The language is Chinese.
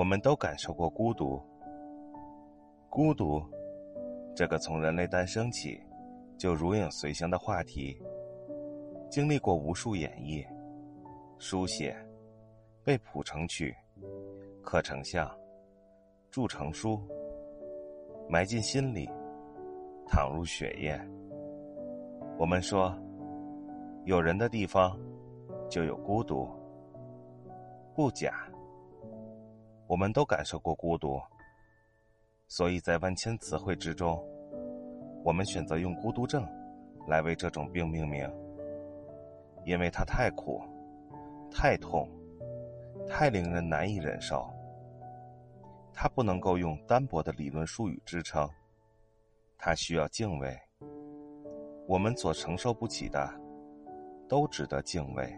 我们都感受过孤独。孤独，这个从人类诞生起就如影随形的话题，经历过无数演绎、书写、被谱成曲、刻成像、铸成书、埋进心里、淌入血液。我们说，有人的地方就有孤独，不假。我们都感受过孤独，所以在万千词汇之中，我们选择用“孤独症”来为这种病命名，因为它太苦、太痛、太令人难以忍受。它不能够用单薄的理论术语支撑，它需要敬畏。我们所承受不起的，都值得敬畏。